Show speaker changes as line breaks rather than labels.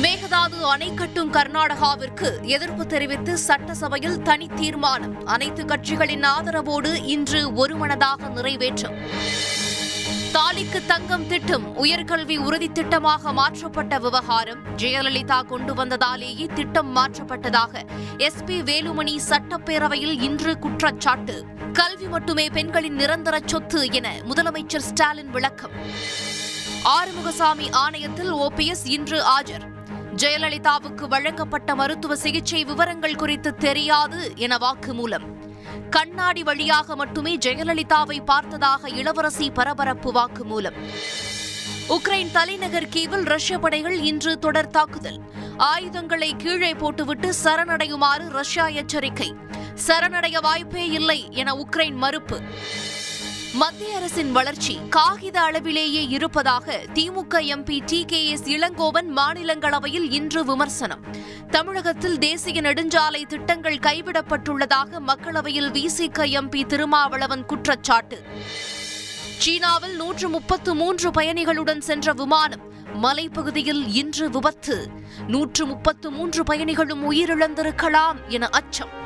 மேகதாது அணை கட்டும் கர்நாடகாவிற்கு எதிர்ப்பு தெரிவித்து சட்டசபையில் தனி தீர்மானம். அனைத்து கட்சிகளின் ஆதரவோடு இன்று ஒருமனதாக நிறைவேற்றும். தாலிக்கு தங்கம் திட்டம் உயர்கல்வி உறுதி திட்டமாக மாற்றப்பட்ட விவகாரம் ஜெயலலிதா கொண்டு வந்ததாலேயே திட்டம் மாற்றப்பட்டதாக எஸ்பி வேலுமணி சட்டப்பேரவையில் இன்று குற்றச்சாட்டு. கல்வி மட்டுமே பெண்களின் நிரந்தர சொத்து என முதலமைச்சர் ஸ்டாலின் விளக்கம். ஆறுமுகசாமி ஆணையத்தில் ஓபிஎஸ் இன்று ஆஜர். ஜெயலலிதாவுக்கு வழங்கப்பட்ட மருத்துவ சிகிச்சை விவரங்கள் குறித்து தெரியாது என வாக்குமூலம். கண்ணாடி வழியாக மட்டுமே ஜெயலலிதாவை பார்த்ததாக இளவரசி பரபரப்பு வாக்குமூலம். உக்ரைன் தலைநகர் கீவில் ரஷ்ய படைகள் இன்று தொடர் தாக்குதல். ஆயுதங்களை கீழே போட்டுவிட்டு சரணடையுமாறு ரஷ்யா எச்சரிக்கை. சரணடைய வாய்ப்பே இல்லை என உக்ரைன் மறுப்பு. மத்திய அரசின் வளர்ச்சி காகித அளவிலேயே இருப்பதாக DMK MP T K S Elangovan மாநிலங்களவையில் இன்று விமர்சனம். தமிழகத்தில் தேசிய நெடுஞ்சாலை திட்டங்கள் கைவிடப்பட்டுள்ளதாக மக்களவையில் விசிக எம்பி திருமாவளவன் குற்றச்சாட்டு. சீனாவில் நூற்று முப்பத்து மூன்று பயணிகளுடன் சென்ற விமானம் மலைப்பகுதியில் இன்று விபத்து. நூற்று முப்பத்து மூன்று பயணிகளும் உயிரிழந்திருக்கலாம் என அச்சம்.